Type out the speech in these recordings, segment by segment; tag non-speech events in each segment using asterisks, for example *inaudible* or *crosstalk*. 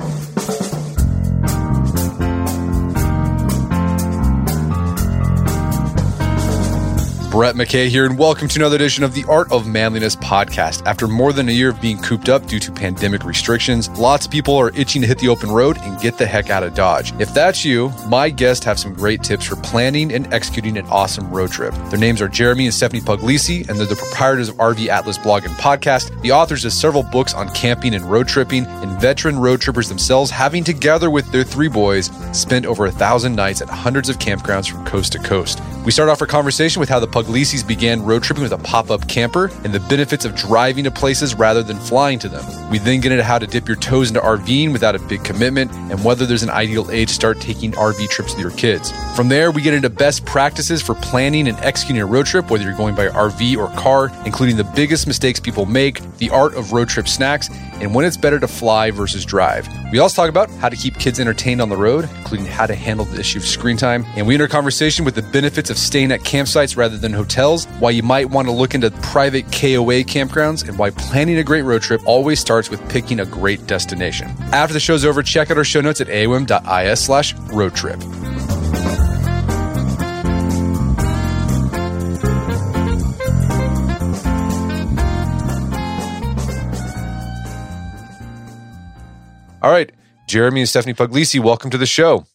you Brett McKay here, and welcome to another edition of the Art of Manliness podcast. After more than a year of being cooped up due to pandemic restrictions, lots of people are itching to hit the open road and get the heck out of Dodge. If that's you, my guests have some great tips for planning and executing an awesome road trip. Their names are Jeremy and Stephanie Puglisi, and they're the proprietors of RV Atlas blog and podcast, the authors of several books on camping and road tripping, and veteran road trippers themselves, having together with their three boys spent over a thousand nights at hundreds of campgrounds from coast to coast. We start off our conversation with how the Puglisi's began road tripping with a pop up camper and the benefits of driving to places rather than flying to them. We then get into how to dip your toes into RVing without a big commitment and whether there's an ideal age to start taking RV trips with your kids. From there, we get into best practices for planning and executing a road trip, whether you're going by RV or car, including the biggest mistakes people make, the art of road trip snacks, and when it's better to fly versus drive. We also talk about how to keep kids entertained on the road, including how to handle the issue of screen time. And we enter conversation with the benefits of staying at campsites rather than hotels, why you might want to look into private KOA campgrounds, and why planning a great road trip always starts with picking a great destination. After the show's over, check out our show notes at aom.is slash road trip. All right, Jeremy and Stephanie Puglisi, welcome to the show.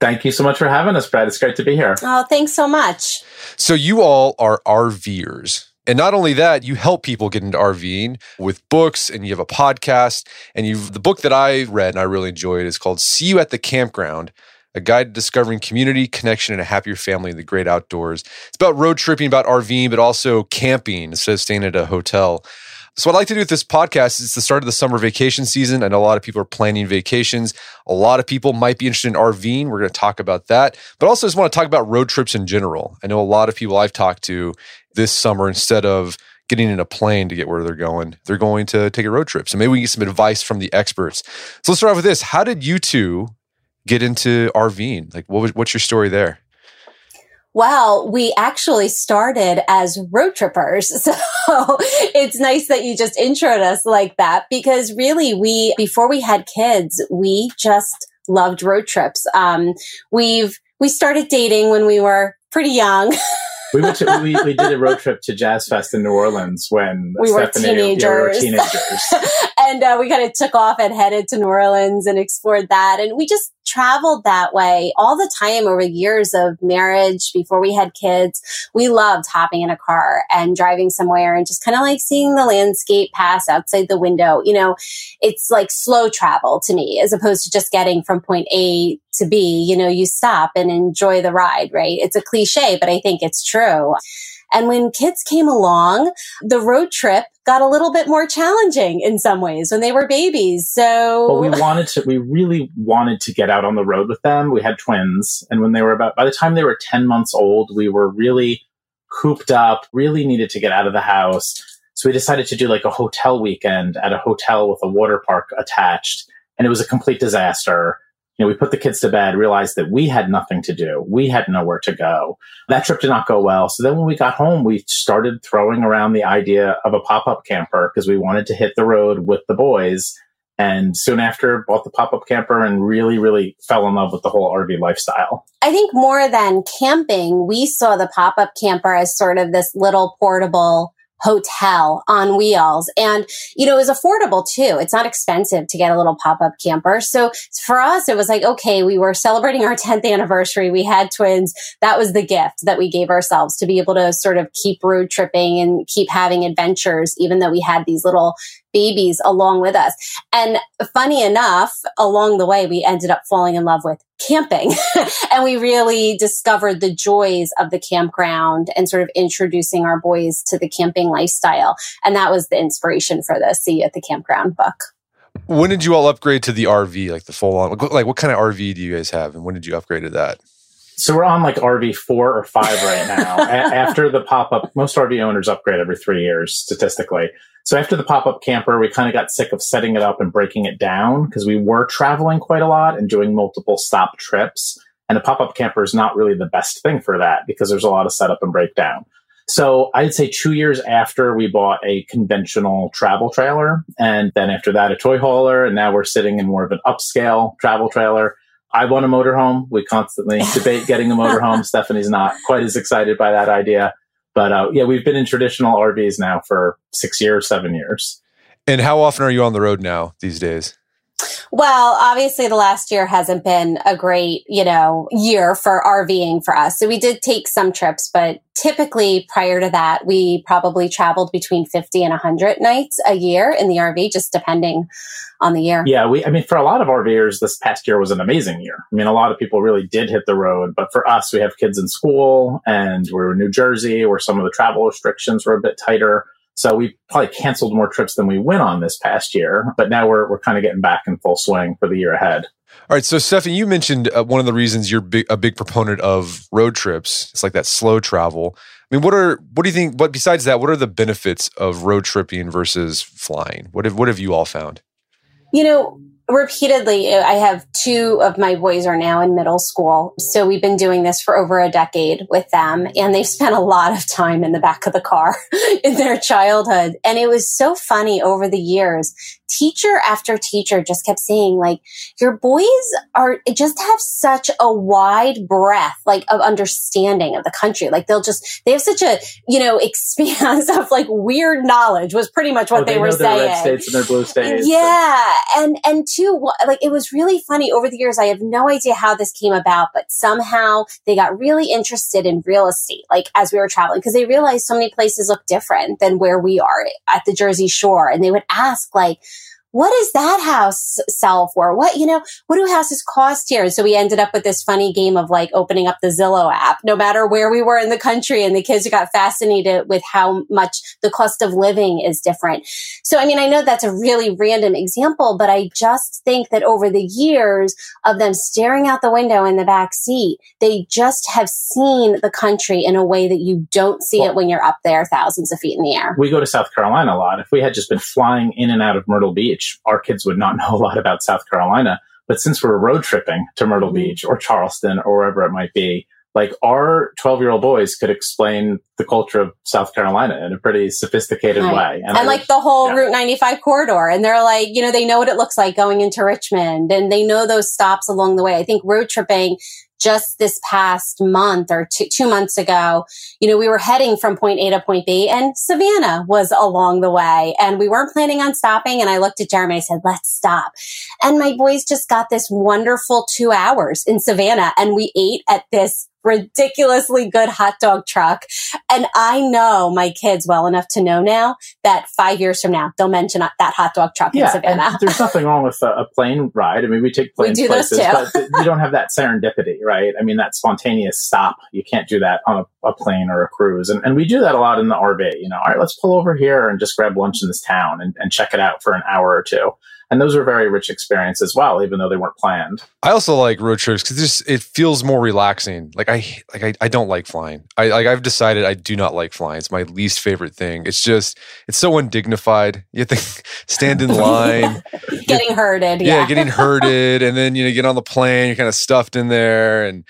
Thank you so much for having us, Brad. It's great to be here. Oh, thanks so much. So, you all are RVers. And not only that, you help people get into RVing with books and you have a podcast. And you've the book that I read and I really enjoyed is called See You at the Campground a guide to discovering community, connection, and a happier family in the great outdoors. It's about road tripping, about RVing, but also camping instead of staying at a hotel. So, what I'd like to do with this podcast is the start of the summer vacation season. I know a lot of people are planning vacations. A lot of people might be interested in RVing. We're going to talk about that. But also, just want to talk about road trips in general. I know a lot of people I've talked to this summer, instead of getting in a plane to get where they're going, they're going to take a road trip. So, maybe we can get some advice from the experts. So, let's start off with this. How did you two get into RVing? Like, what was, what's your story there? Well, we actually started as road trippers. *laughs* So it's nice that you just introed us like that because really we, before we had kids, we just loved road trips. Um, we've, we started dating when we were pretty young. *laughs* we went to, we, we did a road trip to Jazz Fest in New Orleans when we were Stephanie, teenagers. Yeah, we were teenagers. *laughs* and uh, we kind of took off and headed to New Orleans and explored that. And we just traveled that way all the time over years of marriage before we had kids. We loved hopping in a car and driving somewhere and just kind of like seeing the landscape pass outside the window. You know, it's like slow travel to me as opposed to just getting from point A to B. You know, you stop and enjoy the ride, right? It's a cliche, but I think it's true. And when kids came along, the road trip got a little bit more challenging in some ways when they were babies. So But we wanted to, we really wanted to get out on the road with them. We had twins. And when they were about, by the time they were 10 months old, we were really cooped up, really needed to get out of the house. So we decided to do like a hotel weekend at a hotel with a water park attached. And it was a complete disaster you know, we put the kids to bed, realized that we had nothing to do. We had nowhere to go. That trip did not go well. So then when we got home, we started throwing around the idea of a pop up camper because we wanted to hit the road with the boys. And soon after, bought the pop up camper and really, really fell in love with the whole RV lifestyle. I think more than camping, we saw the pop up camper as sort of this little portable hotel on wheels. And, you know, it was affordable too. It's not expensive to get a little pop up camper. So for us, it was like, okay, we were celebrating our *laughs* 10th anniversary. We had twins. That was the gift that we gave ourselves to be able to sort of keep road tripping and keep having adventures, even though we had these little babies along with us. And funny enough, along the way, we ended up falling in love with camping *laughs* and we really discovered the joys of the campground and sort of introducing our boys to the camping lifestyle. And that was the inspiration for the See You at the Campground book. When did you all upgrade to the RV, like the full on? Like, what kind of RV do you guys have, and when did you upgrade to that? So we're on like RV four or five right now. *laughs* A- after the pop up, most RV owners upgrade every three years statistically. So after the pop up camper, we kind of got sick of setting it up and breaking it down because we were traveling quite a lot and doing multiple stop trips. And a pop up camper is not really the best thing for that because there's a lot of setup and breakdown. So I'd say two years after we bought a conventional travel trailer, and then after that a toy hauler, and now we're sitting in more of an upscale travel trailer. I want a motorhome. We constantly debate getting a *laughs* motorhome. Stephanie's not quite as excited by that idea. But uh, yeah, we've been in traditional RVs now for six years, seven years. And how often are you on the road now these days? Well, obviously the last year hasn't been a great, you know, year for RVing for us. So we did take some trips, but typically prior to that, we probably traveled between 50 and 100 nights a year in the RV, just depending on the year. Yeah, we I mean for a lot of RVers this past year was an amazing year. I mean a lot of people really did hit the road, but for us we have kids in school and we're in New Jersey where some of the travel restrictions were a bit tighter. So we probably canceled more trips than we went on this past year, but now we're we're kind of getting back in full swing for the year ahead. All right, so Stephanie, you mentioned uh, one of the reasons you're big, a big proponent of road trips. It's like that slow travel. I mean, what are what do you think? What besides that, what are the benefits of road tripping versus flying? What have what have you all found? You know, repeatedly i have two of my boys are now in middle school. So we've been doing this for over a decade with them and they've spent a lot of time in the back of the car *laughs* in their childhood. And it was so funny over the years teacher after teacher just kept saying like your boys are just have such a wide breadth like of understanding of the country like they'll just they have such a you know *laughs* expanse of like weird knowledge was pretty much what Oh, they, they were saying red states and their blue states. yeah. And, and two, like it was really funny over the years. I have no idea how this came about, but somehow they got really interested in real estate, like as we were traveling, because they realized so many places look different than where we are at the Jersey Shore. And they would ask like, what does that house sell for? What, you know, what do houses cost here? And so we ended up with this funny game of like opening up the Zillow app, no matter where we were in the country. And the kids got fascinated with how much the cost of living is different. So, I mean, I know that's a really random example, but I just think that over the years of them staring out the window in the back seat, they just have seen the country in a way that you don't see Well- it when you're up there thousands of feet in the air. we go to South Carolina a lot. If we had just been flying in and out of Myrtle Beach, our kids would not *laughs* know a lot about South Carolina. But since we're road tripping to Myrtle Mhm. Beach or Charleston or wherever it might be, like our 12 year old boys could explain the culture of South Carolina in a pretty sophisticated Right. way. and I like was- the whole yeah. Route 95 corridor. And they're like, you know, they know what it looks like going into Richmond and they know those stops along the way. I think road tripping just this past month or two, two months ago, you know, we were heading from point A to point B and Savannah was along the way and we weren't planning on stopping. And I looked at Jeremy, I said, let's stop. And my boys just got this wonderful two hours in Savannah and we ate at this ridiculously good hot dog truck. And I know my kids well enough to know now that five years from now, they'll mention that hot dog truck in yeah, Savannah. and there's nothing wrong with a, a plane ride. I mean, we take We planes do those places, too. but you don't have that serendipity, right? I mean, that spontaneous stop. You can't do that on a, a plane or a cruise, and, and we do that a lot in the RV. You know, all right, let's pull over here and just grab lunch in this town and, and check it out for an hour or two. And those are very rich experiences as well, even though they weren't planned. I also like road trips because just it feels more relaxing. Like I like I, I don't like flying. I like I've decided I do not like flying. It's my least favorite thing. It's just it's so undignified. You have to *laughs* stand in line. *laughs* getting herded. yeah, Yeah. getting herded, and then you know you get on the plane. You're kind of stuffed in there, and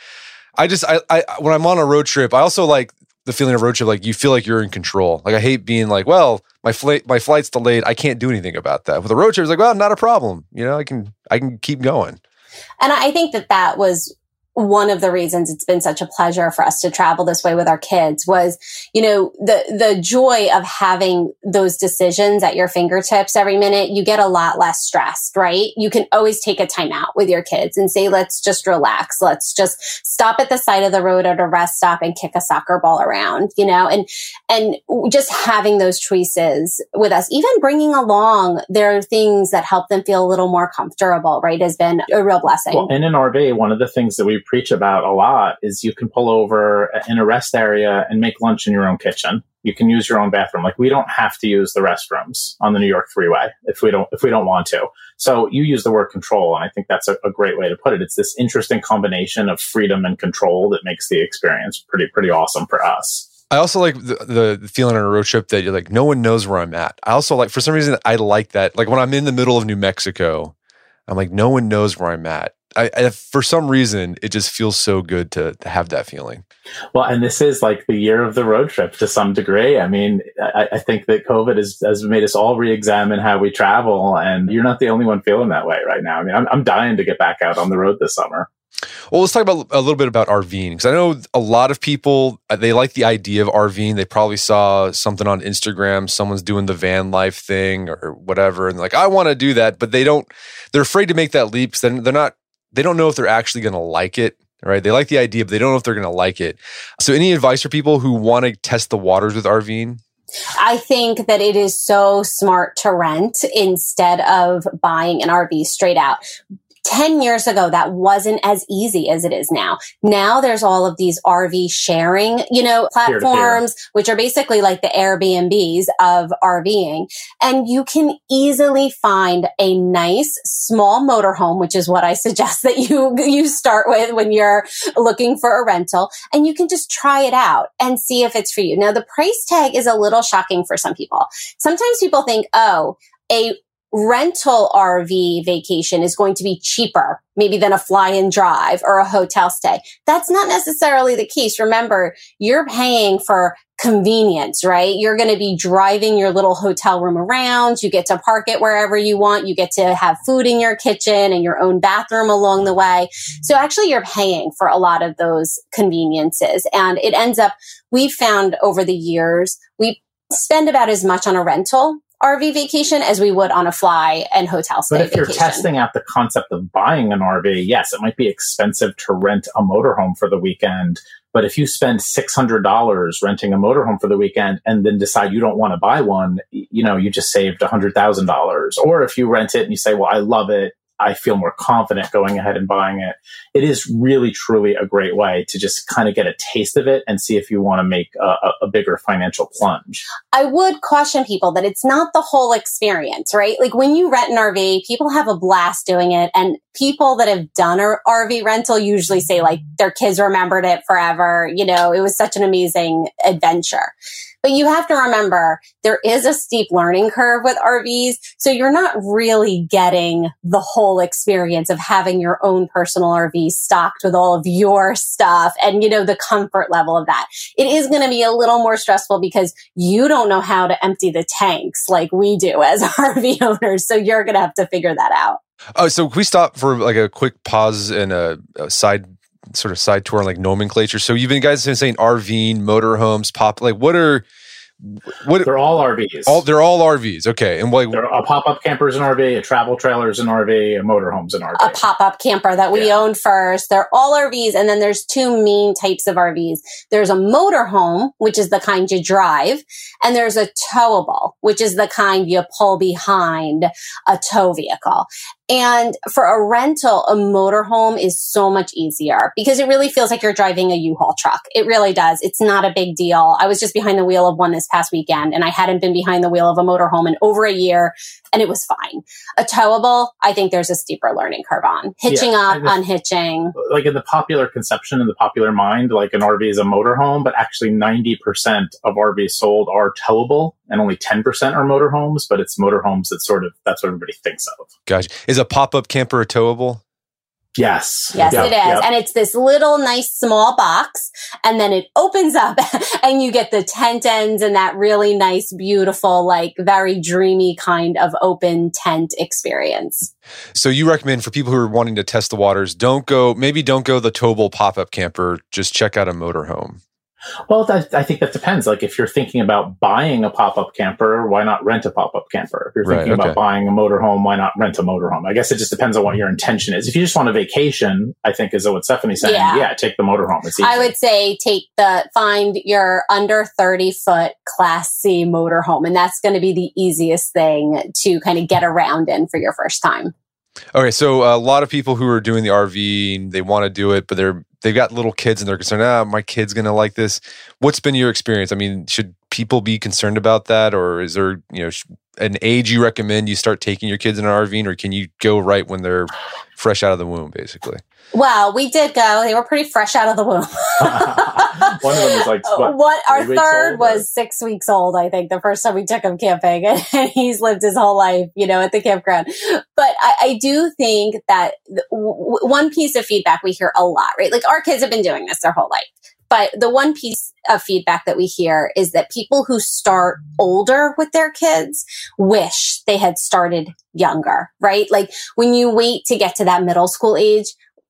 I just I, I when I'm on a road trip, I also like the feeling of road trip. Like you feel like you're in control. Like I hate being like, well, my flight my flight's delayed. I can't do anything about that. With a road trip, it's like, well, not a problem. You know, I can I can keep going. And I think that that was one of the reasons it's been such a pleasure for us to travel this way with our kids was, you know, the, the joy of having those decisions at your fingertips every minute. You get a lot less stressed, right? You can always take a time out with your kids and say, let's just relax. Let's just stop at the side of the road at a rest stop and kick a soccer ball around, you know, and, and just having those choices with us, even bringing along their things that help them feel a little more comfortable, right, has been a real blessing. Well, in an RV, one of the things that we preach about a lot is you can pull over in a rest area and make lunch in your own kitchen. You can use your own bathroom. Like we don't have to use the restrooms on the New York Thruway if we don't if we don't want to. So you use the word control, and I think that's a, a great way to put it. It's this interesting combination of freedom and control that makes the experience pretty pretty awesome for us. I also like the, the feeling on a road trip that you're like, no one knows where I'm at. I also like, for some reason, I like that. Like when I'm in the middle of New Mexico, I'm like, no one knows where I'm at. I, I, for some reason, it just feels so good to, to have that feeling. Well, and this is like the year of the road trip to some degree. I mean, I, I think that COVID has, has made us all re-examine how we travel, and you're not the only one feeling that way right now. I mean, I'm, I'm dying to get back out on the road this summer. Well, let's talk about a little bit about RVing because I know a lot of people uh, they like the idea of RVing. They probably saw something on Instagram, someone's doing the van life thing or whatever, and like, I want to do that, but they don't. They're afraid to make that leap because then they're not. They don't know if they're actually going to like it. Right? They like the idea, but they don't know if they're going to like it. So, any advice for people who want to test the waters with RVing? I think that it is so smart to rent instead of buying an RV straight out. 10 years ago, that wasn't as easy as it is now. Now there's all of these RV sharing, you know, platforms, which are basically like the Airbnbs of RVing. And you can easily find a nice small motorhome, which is what I suggest *laughs* that you, you start with when you're looking for a rental. And you can just try it out and see if it's for you. Now, the price tag is a little shocking for some people. Sometimes people think, oh, a rental RV vacation is going to be cheaper, maybe than a fly and drive or a hotel stay. That's not necessarily the case. Remember, you're paying for convenience, right? You're going to be driving your little hotel room around. You get to park it wherever you want. You get to have food in your kitchen and your own bathroom along the way. So actually you're paying for a lot of those conveniences. And it ends up, we've found over the years, we spend about as much on a rental RV vacation as we would on a fly and hotel stay. But if vacation. you're testing out the concept of buying an RV, yes, it might be expensive to rent a motorhome for the weekend. But if you spend $600 renting a motorhome for the weekend and then decide you don't want to buy one, you know, you just saved $100,000. Or if you rent it and you say, well, I love it. I feel more confident going ahead and buying it. It is really, truly a great way to just kind of get a taste of it and see if you want to make a, a, bigger financial plunge. I would caution people that it's not the whole experience, right? Like when you rent an RV, people have a blast doing it. And people that have done an RV rental usually say like their kids remembered it forever. You know, it was such an amazing adventure. But you have to remember there is a steep learning curve with RVs. So you're not really getting the whole experience of having your own personal RV stocked with all of your stuff and, you know, the comfort level of that. It is going to be a little more stressful because you don't know how to empty the tanks like we do as *laughs* RV owners. So you're going to have to figure that out. Oh, so we stop for like a quick pause and a, a side sort of side tour on like nomenclature. So you've been guys been saying RVing, motorhomes, pop. Like what are what they're all RVs. All they're all RVs. Okay, and like they're a pop up camper is an RV, a travel trailer is an RV, a motorhome's an RV. A pop up camper that we yeah. owned first. They're all RVs, and then there's two main types of RVs. There's a motorhome, which is the kind you drive, and there's a towable, which is the kind you pull behind a tow vehicle. And for a rental, a motorhome is so much easier because it really feels like you're driving a U-Haul truck. It really does. It's not a big deal. I was just behind the wheel of one this past weekend and I hadn't been behind the wheel of a motorhome in over a year and it was fine. A towable, I think there's a steeper learning curve on hitching yeah, up, unhitching. Like in the popular conception in the popular mind, like an RV is a motorhome, but actually 90% of RVs sold are towable and only 10% are motorhomes, but it's motorhomes that sort of, that's what everybody thinks of. Gosh, Is a pop up camper a towable? Yes. Yes, Yep, it is. yep. And it's this little nice small box and then it opens up *laughs* and you get the tent ends and that really nice, beautiful, like very dreamy kind of open tent experience. So you recommend for people who are wanting to test the waters, don't go, maybe don't go the towable pop up camper, just check out a motorhome. Well, that, I think that depends. Like, if you're thinking about buying a pop up camper, why not rent a pop up camper? If you're Right, thinking okay. about buying a motorhome, why not rent a motorhome? I guess it just depends on what your intention is. If you just want a vacation, I think is what Stephanie's saying. Yeah. Yeah, take the motorhome. It's easy. I would say take the, find your under 30 foot class C motorhome. And that's going to be the easiest thing to kind of get around in for your first time. Okay, so a lot of people who are doing the RV, they want to do it, but they're they've got little kids and they're concerned. Ah, my kid's gonna like this. What's been your experience? I mean, should people be concerned about that, or is there you know an age you recommend you start taking your kids in an RV, or can you go right when they're fresh out of the womb, basically? Well, we did go. They were pretty fresh out of the womb. *laughs* One of them was like, *laughs* what, what our third old, was or- six weeks old, I think, the first time we took him camping, *laughs* and he's lived his whole life, you know, at the campground. But I, I do think that w- one piece of feedback we hear a lot, right? Like our kids have been doing this their whole life. But the one piece of feedback that we hear is that people who start older with their kids wish they had started younger, right? Like when you wait to get to that middle school age,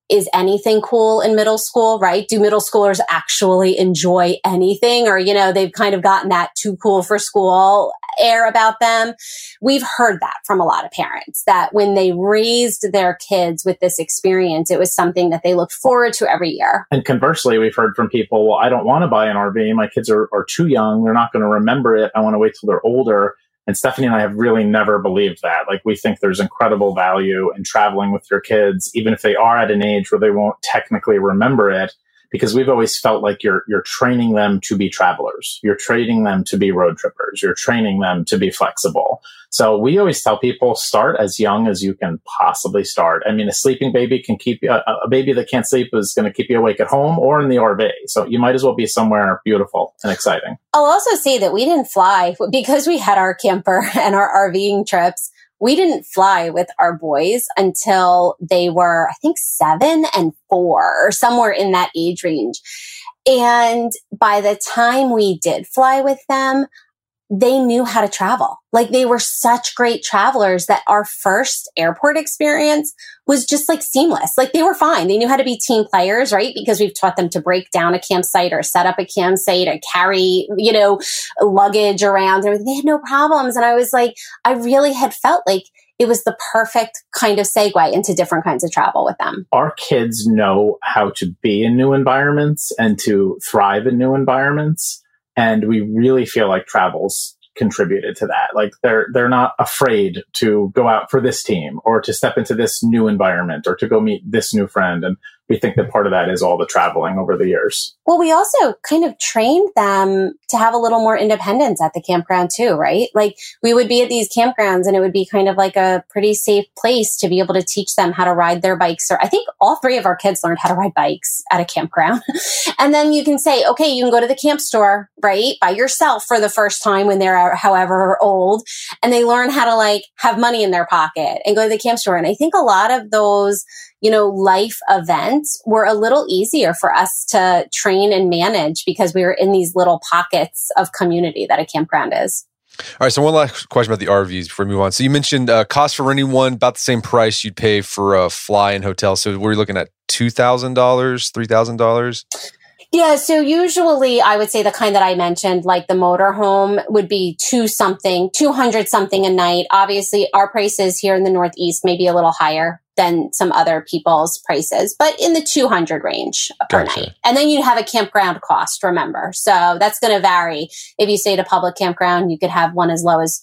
is anything cool in middle school, right? Do middle schoolers actually enjoy anything? Or, you know, they've kind of gotten that too cool for school air about them. We've heard that from a lot of parents that when they raised their kids with this experience, it was something that they looked forward to every year. And conversely, we've heard from people, well, I don't want to buy an RV. My kids are, are too young. They're not going to remember it. I want to wait till they're older. And Stephanie and I have really never believed that. Like, we think there's incredible value in traveling with your kids, even if they are at an age where they won't technically remember it, because we've always felt like you're, you're training them to be travelers. You're training them to be road trippers. You're training them to be flexible. So we always tell people start as young as you can possibly start. I mean, a sleeping baby can keep you, a, a baby that can't sleep is going to keep you awake at home or in the RV. So you might as well be somewhere beautiful and exciting. I'll also say that we didn't fly *laughs* because we had our camper *laughs* and our RVing trips. We didn't fly with our boys until they were, I think, seven and four or somewhere in that age range. And by the time we did fly with them, they knew how to travel. Like they were such great travelers that our first airport experience was just like seamless. Like they were fine. They knew how to be team players, right? Because we've taught them to break down a campsite or set up a campsite or carry, you know, luggage around. They had no problems. And I was like, I really had felt like it was the perfect kind of segue into different kinds of travel with them. Our kids know how to be in new environments and to thrive in new environments. And we really feel like travels contributed to that. Like they're they're not afraid to go out for this team or to step into this new environment or to go meet this new friend. And we think that part of that is all the traveling over the years. Well, we also kind of trained them to have a little more independence at the campground too, right? Like we would be at these campgrounds and it would be kind of like a pretty safe place to be able to teach them how to ride their bikes. Or I think all three of our kids learned how to ride bikes at a campground. *laughs* and then you can say, okay, you can go to the camp store, right? By yourself for the first time when they're however old and they learn how to like have money in their pocket and go to the camp store. And I think a lot of those you know, life events were a little easier for us to train and manage because we were in these little pockets of community that a campground is. All right. So one last question about the RVs before we move on. So you mentioned uh, cost for renting one about the same price you'd pay for a fly in hotel. So we're looking at two thousand dollars, three thousand dollars. Yeah, so usually I would say the kind that I mentioned, like the motorhome, would be two something, 200 something a night. Obviously, our prices here in the Northeast may be a little higher than some other people's prices, but in the 200 range per Gotcha. night. And then you have a campground cost, remember. So that's going to vary. If you stay at a public campground, you could have one as low as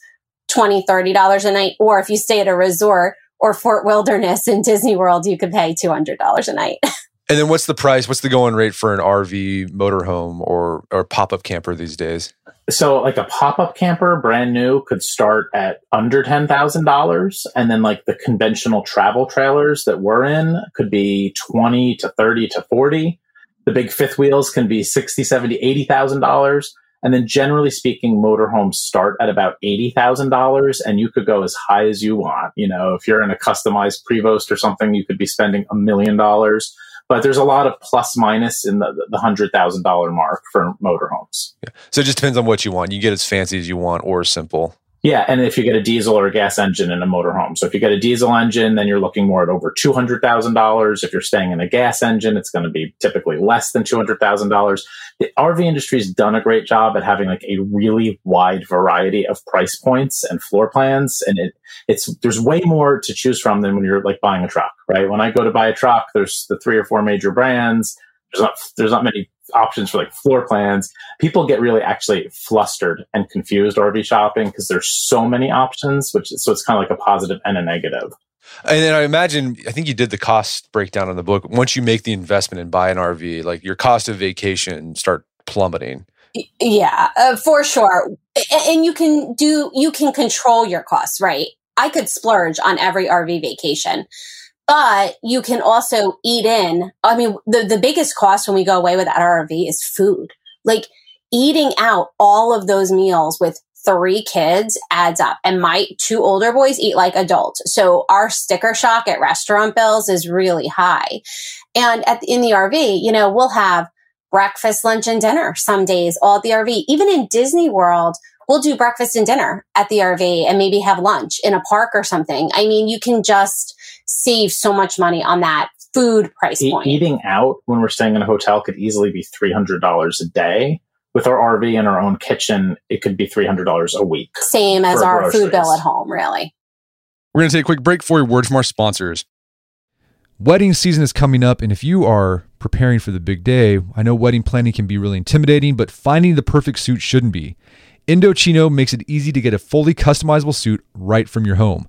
20 $30 a night. Or if you stay at a resort or Fort Wilderness in Disney World, you could pay $200 a night. *laughs* And then what's the price? What's the going rate for an RV motorhome or or pop up camper these days? So like a pop-up camper, brand new, could start at under ten thousand dollars, and then like the conventional travel trailers that we're in could be twenty to thirty to forty. The big fifth wheels can be sixty, seventy, eighty thousand dollars, And then generally speaking, motorhomes start at about $80,000 and you could go as high as you want. You know, if you're in a customized Prevost or something, you could be spending a million dollars. But there's a lot of plus minus in the, the $100,000 mark for motorhomes. Yeah. So it just depends on what you want. You get as fancy as you want or simple. Yeah, and if you get a diesel or a gas engine in a motorhome. So if you get a diesel engine, then you're looking more at over $200,000. If you're staying in a gas engine, it's going to be typically less than $200,000. The RV industry has done a great job at having like a really wide variety of price points and floor plans. And it, it's, there's way more to choose from than when you're like buying a truck, right? When I go to buy a truck, there's the three or four major brands. There's not, there's not many options for like floor plans. People get really actually flustered and confused RV shopping because there's so many options, which so it's kind of like a positive and a negative. And then I imagine, I think you did the cost breakdown in the book. Once you make the investment and buy an RV, like your cost of vacation start plummeting. Yeah, uh, for sure. And you can do, you can control your costs, right? I could splurge on every RV vacation but you can also eat in. I mean, the, the biggest cost when we go away with RV is food. Like eating out all of those meals with three kids adds up. And my two older boys eat like adults. So our sticker shock at restaurant bills is really high. And at, in the RV, you know, we'll have breakfast, lunch, and dinner some days all at the RV. Even in Disney World, we'll do breakfast and dinner at the RV and maybe have lunch in a park or something. I mean, you can just save so much money on that food price e- point. Eating out when we're staying in a hotel could easily be $300 a day. With our RV and our own kitchen, it could be $300 a week. Same as our groceries. food bill at home, really. We're going to take a quick break for a word from our sponsors. Wedding season is coming up, and if you are preparing for the big day, I know wedding planning can be really intimidating, but finding the perfect suit shouldn't be. Indochino makes it easy to get a fully customizable suit right from your home.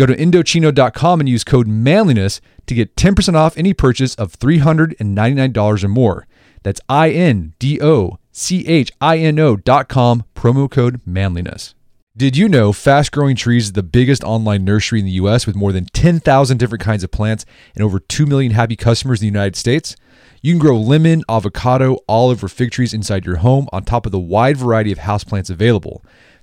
Go to Indochino.com and use code manliness to get 10% off any purchase of $399 or more. That's I N D O C H I N O.com, promo code manliness. Did you know Fast Growing Trees is the biggest online nursery in the US with more than 10,000 different kinds of plants and over 2 million happy customers in the United States? You can grow lemon, avocado, olive, or fig trees inside your home on top of the wide variety of houseplants available.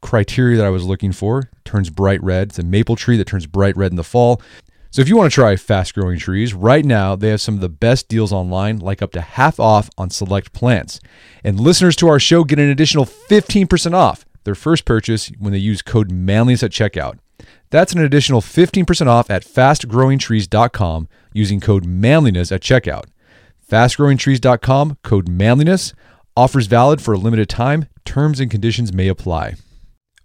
criteria that I was looking for. Turns bright red. It's a maple tree that turns bright red in the fall. So if you want to try fast growing trees, right now they have some of the best deals online, like up to half off on select plants. And listeners to our show get an additional 15% off their first purchase when they use code manliness at checkout. That's an additional 15% off at fastgrowingtrees.com using code manliness at checkout. Fastgrowingtrees.com, code manliness. Offers valid for a limited time. Terms and conditions may apply.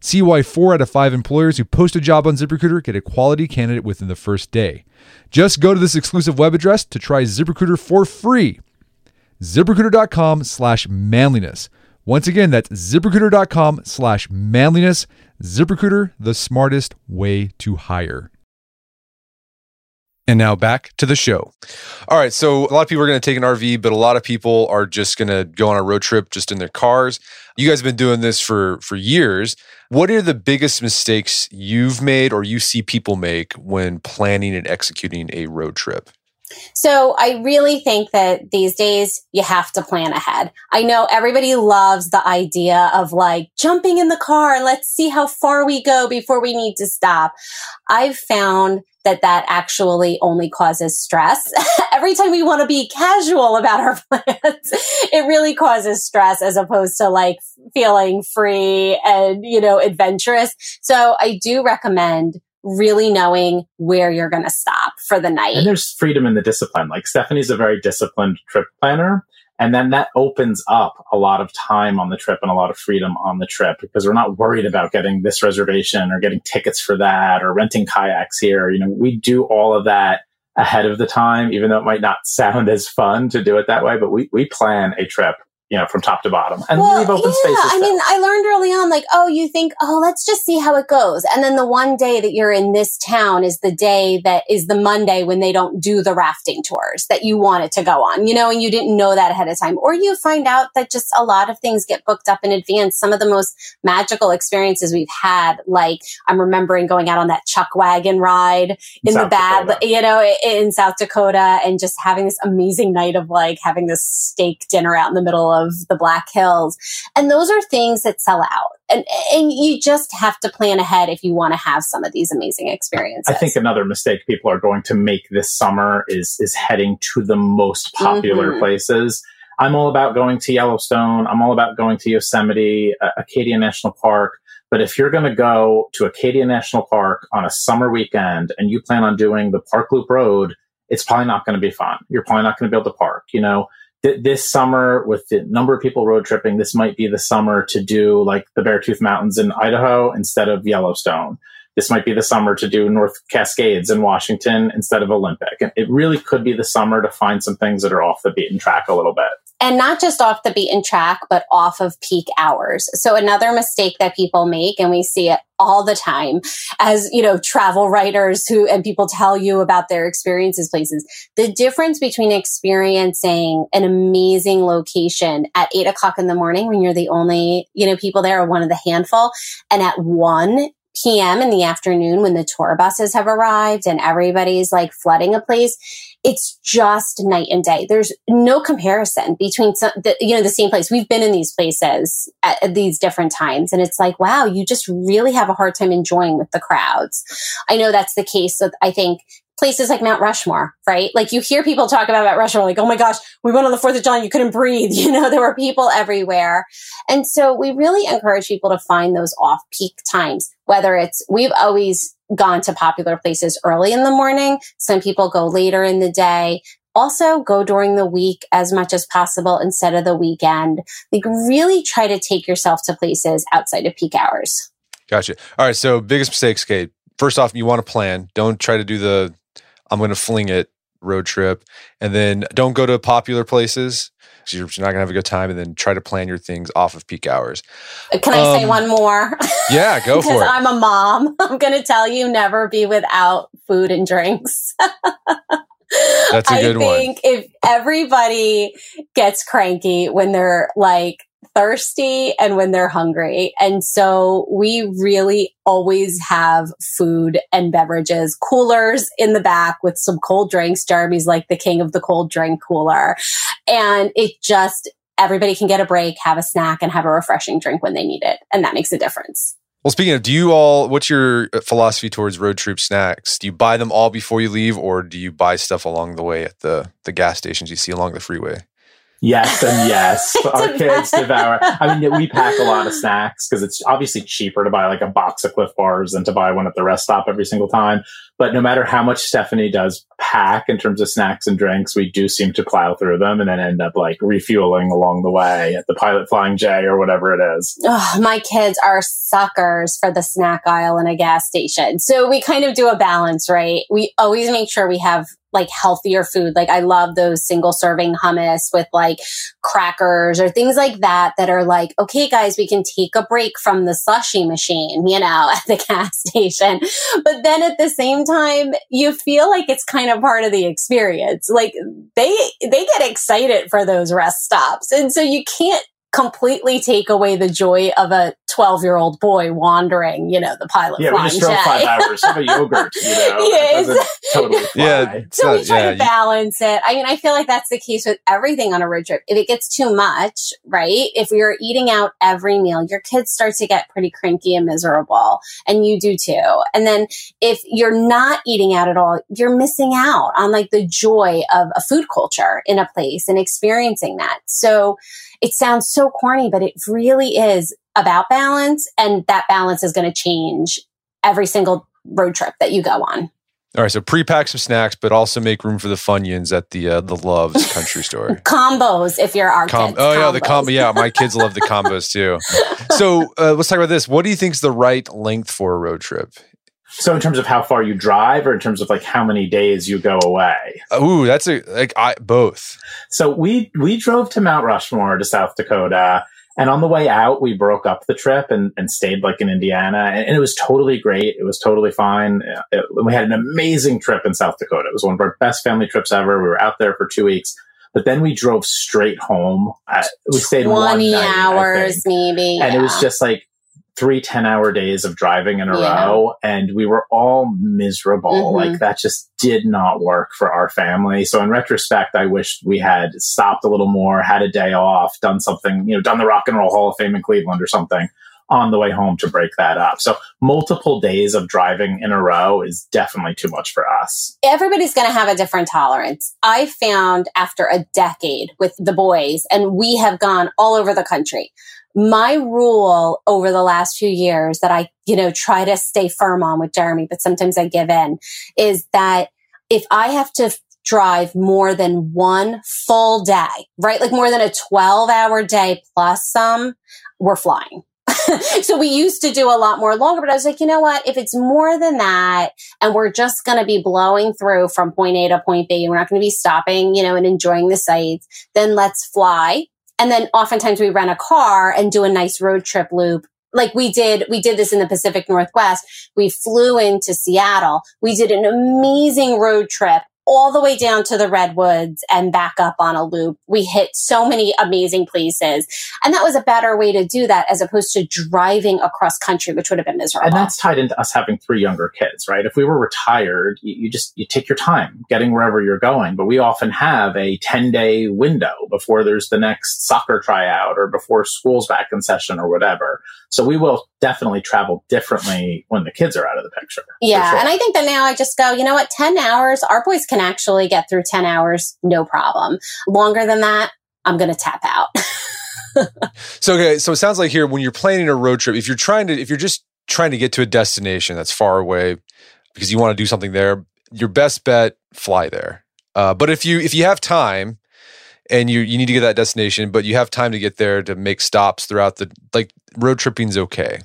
See why four out of five employers who post a job on ZipRecruiter get a quality candidate within the first day. Just go to this exclusive web address to try ZipRecruiter for free. ZipRecruiter.com slash manliness. Once again, that's ziprecruiter.com slash manliness. ZipRecruiter, the smartest way to hire. And now back to the show. All right. So, a lot of people are going to take an RV, but a lot of people are just going to go on a road trip just in their cars. You guys have been doing this for, for years. What are the biggest mistakes you've made or you see people make when planning and executing a road trip? So I really think that these days you have to plan ahead. I know everybody loves the idea of like jumping in the car and let's see how far we go before we need to stop. I've found that that actually only causes stress. *laughs* Every time we want to be casual about our *laughs* plans, it really causes stress as opposed to like feeling free and, you know, adventurous. So I do recommend really knowing where you're going to stop for the night. And there's freedom in the discipline. Like Stephanie's a very disciplined trip planner. And then that opens up a lot of time on the trip and a lot of freedom on the trip because we're not worried about getting this reservation or getting tickets for that or renting kayaks here. You know, we do all of that ahead of the time, even though it might not *laughs* sound as fun to do it that way, but we, we plan a trip you know, from top to bottom. And well, leave open yeah, spaces. I mean, I learned early on, like, oh, you think, oh, let's just see how it goes. And then the one day that you're in this town is the day that is the Monday when they don't do the rafting tours that you wanted to go on, you know, and you didn't know that ahead of time. Or you find out that just a lot of things get booked up in advance. Some of the most magical experiences we've had, like I'm remembering going out on that chuck wagon ride in South the bad, you know, in South Dakota and just having this amazing night of like having this steak dinner out in the middle of the Black Hills. And those are things that sell out. And, and you just have to plan ahead if you want to have some of these amazing experiences. I think another mistake people are going to make this summer is, is heading to the most popular mm-hmm. places. I'm all about going to Yellowstone. I'm all about going to Yosemite, uh, Acadia National Park. But if you're going to go to Acadia National Park on a summer weekend and you plan on doing the Park Loop Road, it's probably not going to be fun. You're probably not going to be able to park. You know, th- this summer with the number of people road tripping, this might be the summer to do like the Beartooth Mountains in Idaho instead of Yellowstone. This might be the summer to do North Cascades in Washington instead of Olympic. It really could be the summer to find some things that are off the beaten track a little bit and not just off the beaten track, but off of peak hours. So another mistake that people make, and we see it all the time as, you know, travel writers who, and people tell you about their experiences places. The difference between experiencing an amazing location at eight o'clock in the morning when you're the only, you know, people there or one of the handful and at one PM in the afternoon when the tour buses have arrived and everybody's like flooding a place it's just night and day. There's no comparison between some, the, you know, the same place. We've been in these places at, at, these different times. And it's like, wow, you just really have a hard time enjoying with the crowds. I know that's the case with, I think, places like Mount Rushmore, right? Like you hear people talk about Mount Rushmore, like, oh my gosh, we went on the 4th of July, you couldn't breathe. *laughs* You know, there were people everywhere. And so we really encourage people to find those off peak times, whether it's, we've always gone to popular places early in the morning. Some people go later in the day. Also go during the week as much as possible instead of the weekend. Like really try to take yourself to places outside of peak hours. Gotcha. All right. So biggest mistakes, Kate. First off, you want to plan. Don't try to do the I'm going to fling it road trip. And then don't go to popular places. You're not going to have a good time. And then try to plan your things off of peak hours. Can I um, say one more? Yeah, go *laughs* for it. Because I'm a mom. *laughs* I'm going to tell you never be without food and drinks. That's a good one. I think if everybody gets cranky when they're like thirsty and when they're hungry. And so we really always have food and beverages, coolers in the back with some cold drinks. Jeremy's like the king of the cold drink cooler. And it just, everybody can get a break, have a snack and have a refreshing drink when they need it. And that makes a difference. Well, speaking of, do you all, what's your uh, philosophy towards road trip snacks? Do you buy them all before you leave or do you buy stuff along the way at the, the gas stations you see along the freeway? Yes and yes. *laughs* Our kids devour. I mean, we pack a lot of snacks because it's obviously cheaper to buy like a box of Clif Bars than to buy one at the rest stop every single time. But no matter how much Stephanie does pack in terms of snacks and drinks, we do seem to plow through them and then end up like refueling along the way at the Pilot Flying J or whatever it is. Oh, my kids are suckers for the snack aisle in a gas station. So we kind of do a balance, right? We always make sure we have like healthier food. Like I love those single serving hummus with like crackers or things like that that are like, okay, guys, we can take a break from the slushy machine, you know, *laughs* at the gas station. But then at the same time, you feel like it's kind of part of the experience. Like they, they get excited for those rest stops. And so you can't completely take away the joy of a 12 year old boy wandering, you know, the pilot. Yeah, we just drove five *laughs* hours. Have a yogurt, you know. *laughs* Yeah, totally yeah. So we try yeah, to balance it. I mean, I feel like that's the case with everything on a road trip. If it gets too much, right? If you're eating out every meal, your kids start to get pretty cranky and miserable, and you do too. And then if you're not eating out at all, you're missing out on like the joy of a food culture in a place and experiencing that. So, it sounds so corny, but it really is about balance. And that balance is going to change every single road trip that you go on. All right, so pre-pack some snacks, but also make room for the Funyuns at the uh, the Loves Country Store. *laughs* combos, if you're our Com- kids. Oh combos. yeah, the combo. Yeah, my kids love the combos too. *laughs* So uh, let's talk about this. What do you think is the right length for a road trip? So in terms of how far you drive, or in terms of like how many days you go away? Ooh, that's a like I both. So we we drove to Mount Rushmore to South Dakota, and on the way out, we broke up the trip and, and stayed like in Indiana, and, and it was totally great. It was totally fine. It, we had an amazing trip in South Dakota. It was one of our best family trips ever. We were out there for two weeks. But then we drove straight home. Uh, we stayed 20 night, hours, maybe. And yeah. it was just like three 10 hour days of driving in a yeah. row and we were all miserable. Mm-hmm. Like that just did not work for our family. So in retrospect, I wish we had stopped a little more, had a day off, done something, you know, done the Rock and Roll Hall of Fame in Cleveland or something on the way home to break that up. So multiple days of driving in a row is definitely too much for us. Everybody's going to have a different tolerance. I found after a decade with the boys and we have gone all over the country my rule over the last few years that I, you know, try to stay firm on with Jeremy, but sometimes I give in is that if I have to drive more than one full day, right? Like more than a 12 hour day plus some, we're flying. *laughs* so we used to do a lot more longer, but I was like, you know what? If it's more than that and we're just going to be blowing through from point A to point B, and we're not going to be stopping, you know, and enjoying the sights, then let's fly and then oftentimes we rent a car and do a nice road trip loop. Like we did, we did this in the Pacific Northwest. We flew into Seattle. We did an amazing road trip all the way down to the redwoods and back up on a loop. We hit so many amazing places. And that was a better way to do that as opposed to driving across country, which would have been miserable. And that's tied into us having three younger kids, right? If we were retired, you, you just, you take your time getting wherever you're going. But we often have a 10 day window before there's the next soccer tryout or before school's back in session or whatever. So we will definitely travel differently when the kids are out of the picture. Yeah. Sure. And I think that now I just go, you know what? 10 hours, our boys can actually get through 10 hours, no problem. Longer than that, I'm going to tap out. *laughs* so, okay. So it sounds like here when you're planning a road trip, if you're trying to, if you're just trying to get to a destination that's far away because you want to do something there, your best bet, fly there. Uh, but if you, if you have time, and you you need to get that destination, but you have time to get there to make stops throughout the like road tripping's okay.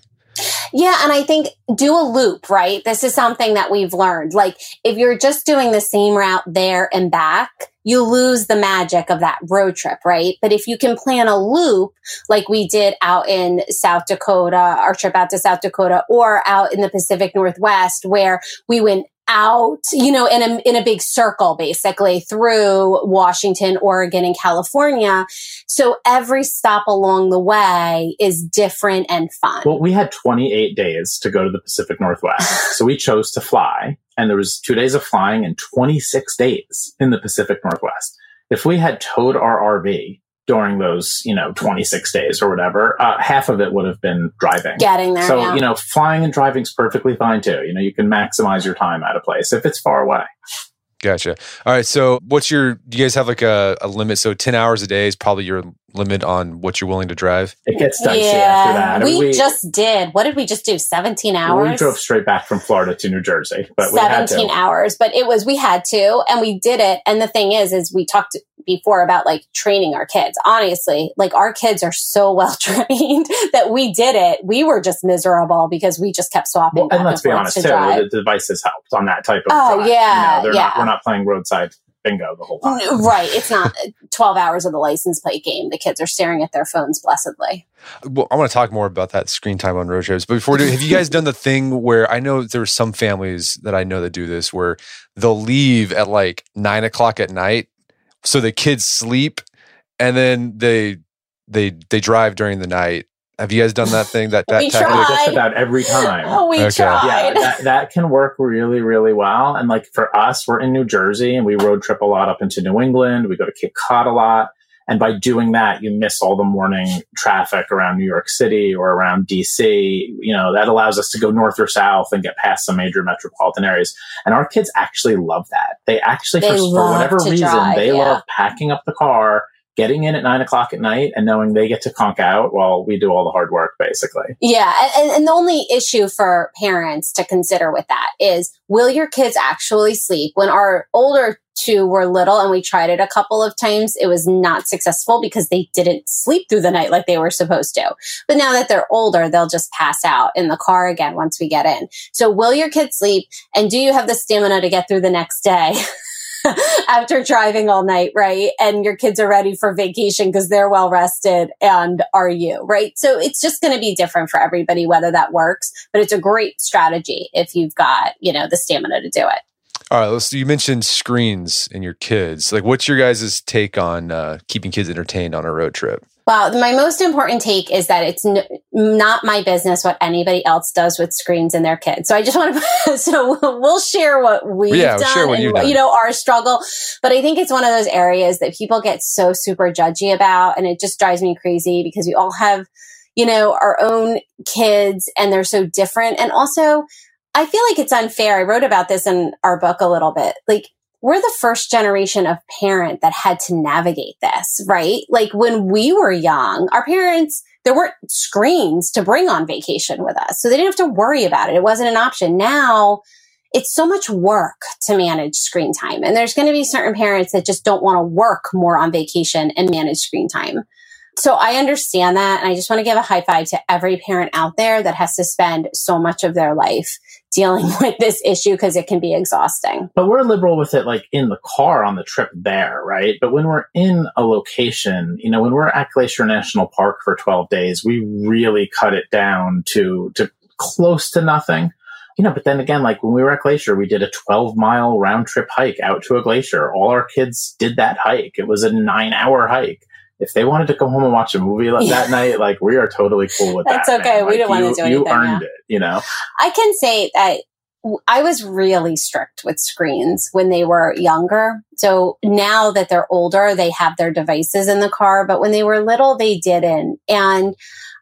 Yeah. And I think do a loop, right? This is something that we've learned. Like if you're just doing the same route there and back, you lose the magic of that road trip, right? But if you can plan a loop like we did out in South Dakota, our trip out to South Dakota or out in the Pacific Northwest where we went out, you know, in a, in a big circle, basically through Washington, Oregon, and California. So every stop along the way is different and fun. Well, we had 28 days to go to the Pacific Northwest. *laughs* so we chose to fly and there was two days of flying and 26 days in the Pacific Northwest. If we had towed our RV during those, you know, 26 days or whatever, uh, half of it would have been driving. Getting there. So, yeah. you know, flying and driving is perfectly fine too. You know, you can maximize your time at a place if it's far away. Gotcha. All right. So, what's your? Do you guys have like a, a limit? So, ten hours a day is probably your limit on what you're willing to drive. It gets dicey after that. We, just did. What did we just do? 17 hours? We drove straight back from Florida to New Jersey, but 17 hours. But it was, we had to, and we did it. And the thing is, is we talked before about like training our kids. Honestly, like our kids are so *laughs* well trained that we did it. We were just miserable because we just kept swapping. Well, and let's and be honest, to too, the devices helped on that type of. Oh, drive. yeah, you know, yeah. Not, we're not playing roadside bingo the whole time. Right. It's not uh, 12 hours of the license plate game. The kids are staring at their phones blessedly. Well, I want to talk more about that screen time on road trips. But before, do, have you guys done the thing where I know there are some families that I know that do this where they'll leave at like nine o'clock at night so the kids sleep and then they they they drive during the night. Have you guys done that thing? That that We tried. Just about every time. Oh, *laughs* we Okay. tried. Yeah, that, that can work really, really well. And like for us, we're in New Jersey and we road trip a lot up into New England. We go to Cape Cod a lot. And by doing that, you miss all the morning traffic around New York City or around DC. You know, that allows us to go north or south and get past some major metropolitan areas. And our kids actually love that. They actually, They for, for whatever reason, drive, they yeah. love packing up the car, getting in at nine o'clock at night and knowing they get to conk out while we do all the hard work, basically. Yeah. And, and the only issue for parents to consider with that is will your kids actually sleep? When our older two were little and we tried it a couple of times, it was not successful because they didn't sleep through the night like they were supposed to. But now that they're older, they'll just pass out in the car again once we get in. So will your kids sleep? And do you have the stamina to get through the next day? *laughs* after driving all night, right? And your kids are ready for vacation because they're well rested and are you, right? So it's just going to be different for everybody, whether that works, but it's a great strategy if you've got, you know, the stamina to do it. All right, let's. You mentioned screens and your kids. Like, what's your guys' take on uh, keeping kids entertained on a road trip? Well, my most important take is that it's n- not my business what anybody else does with screens and their kids. So I just want to, *laughs* so we'll share what we've Yeah, done share what and, you've done. you know, our struggle. But I think it's one of those areas that people get so super judgy about. And it just drives me crazy because we all have, you know, our own kids and they're so different. And also, I feel like it's unfair. I wrote about this in our book a little bit. Like, we're the first generation of parent that had to navigate this, right? Like when we were young, our parents, there weren't screens to bring on vacation with us. So they didn't have to worry about it. It wasn't an option. Now it's so much work to manage screen time. And there's going to be certain parents that just don't want to work more on vacation and manage screen time. So I understand that. And I just want to give a high five to every parent out there that has to spend so much of their life dealing *laughs* with this issue because it can be exhausting. But we're liberal with it like in the car on the trip there, right? But when we're in a location, you know, when we're at Glacier National Park for 12 days, we really cut it down to, to close to nothing. You know, but then again, like when we were at Glacier, we did a 12 mile round trip hike out to a glacier. All our kids did that hike. It was a nine hour hike. If they wanted to come home and watch a movie like that *laughs* night, like we are totally cool with That's that. That's okay. man. We Like, don't wanna you- do You anything, earned yeah. it, you know? I can say that I was really strict with screens when they were younger. So now that they're older, they have their devices in the car, but when they were little, they didn't. And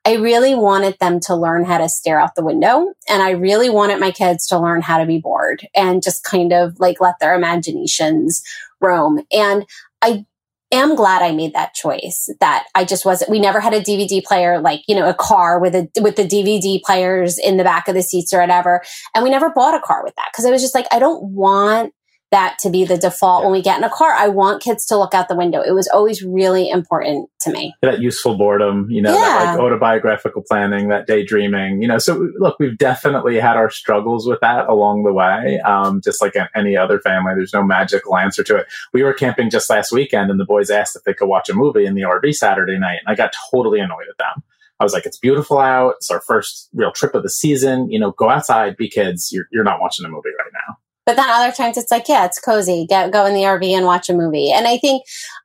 I really wanted them to learn how to stare out the window. And I really wanted my kids to learn how to be bored and just kind of like let their imaginations roam. And I am glad I made that choice that I just wasn't, we never had a DVD player, like, you know, a car with a, with the DVD players in the back of the seats or whatever. And we never bought a car with that because I was just like, I don't want that to be the default when we get in a car. I want kids to look out the window. It was always really important to me. That useful boredom, you know, that like autobiographical planning, that daydreaming, you know. So look, we've definitely had our struggles with that along the way. Um, just like any other family, there's no magical answer to it. We were camping just last weekend, and the boys asked if they could watch a movie in the RV Saturday night, and I got totally annoyed at them. I was like, "It's beautiful out. It's our first real trip of the season. You know, go outside, be kids. You're you're not watching a movie right now." But then other times it's like, yeah, it's cozy. Get go in the RV and watch a movie. And I think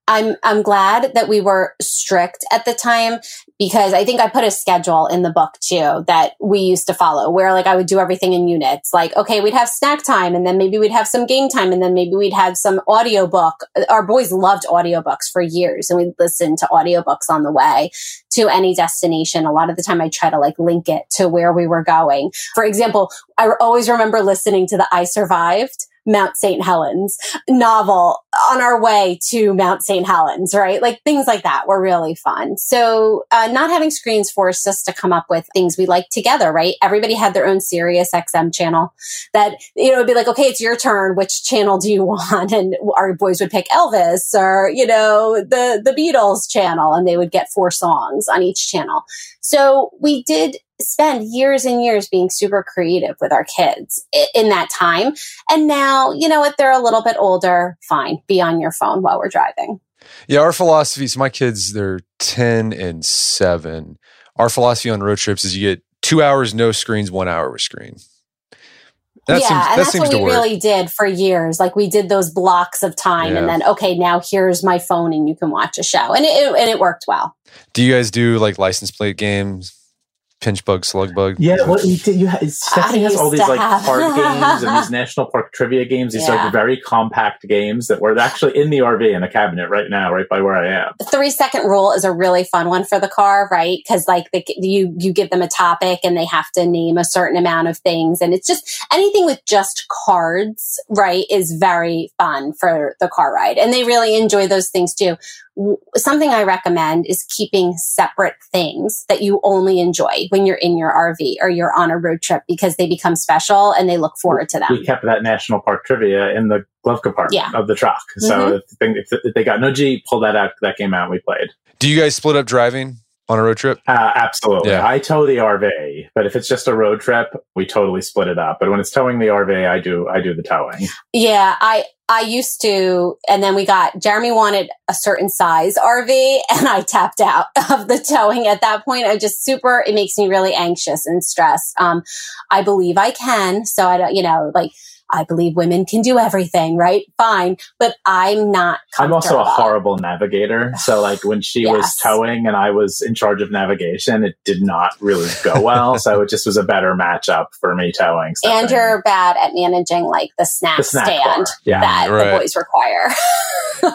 I'm I'm glad that we were strict at the time because I think I put a schedule in the book too that we used to follow where like I would do everything in units. Like, okay, we'd have snack time and then maybe we'd have some game time and then maybe we'd have some audiobook. Our boys loved audiobooks for years and we'd listen to audiobooks on the way to any destination. A lot of the time I try to like link it to where we were going. For example, I always remember listening to the I Survived Mount St. Helens novel on our way to Mount St. Helens, right? Like things like that were really fun. So, uh, not having screens forced us to come up with things we liked together, right? Everybody had their own Sirius XM channel that, you know, it'd be like, okay, it's your turn. Which channel do you *laughs* want? And our boys would pick Elvis or, you know, the, the Beatles channel and they would get four songs on each channel. So we did spend years and years being super creative with our kids in that time. And now, you know what? They're a little bit older. Fine. Be on your phone while we're driving. Yeah, our philosophy. So my kids, they're ten and seven. Our philosophy on road trips is you get two hours no screens, one hour with screen. That yeah. seems and that's seems what we work. really did for years. Like we did those blocks of time and then, okay, now here's my phone and you can watch a show. And it, and it worked well. do you guys do like license plate games, pinch bug, slug bug? Yeah, well, you, did- you Stephanie has all these like have- card *laughs* games and these national park trivia games. These Yeah. like very compact games that were actually in the RV in a cabinet right now, right by where I am. the three second rule is a really fun one for the car, right? Because like the, you you give them a topic and they have to name a certain amount of things, and it's just anything with just cards, right? Is very fun for the car ride, and they really enjoy those things too. Something I recommend is keeping separate things that you only enjoy when you're in your RV or you're on a road trip because they become special and they look forward to them. We kept that national park trivia in the glove compartment Yeah. of the truck. So mm-hmm. if, they, if they got no G, pull that out. That game out. We played. Do you guys split up driving on a road trip? Uh, absolutely. Yeah. I tow the RV, but if it's just a road trip, we totally split it up. But when it's towing the RV, I do I do the towing. Yeah, I I used to, and then we got Jeremy wanted a certain size RV, *laughs* and I tapped out *laughs* of the towing at that point. I'm just super. It makes me really anxious and stressed. Um, I believe I can, so I don't, you know, like I believe women can do everything, right? Fine, but I'm not. I'm also a horrible navigator. So *sighs* like when she was towing and I was in charge of navigation, it did not really go well. so it just was a better matchup for me towing. And you're bad at managing like the snack, the snack stand. Yeah. that Right. the boys require.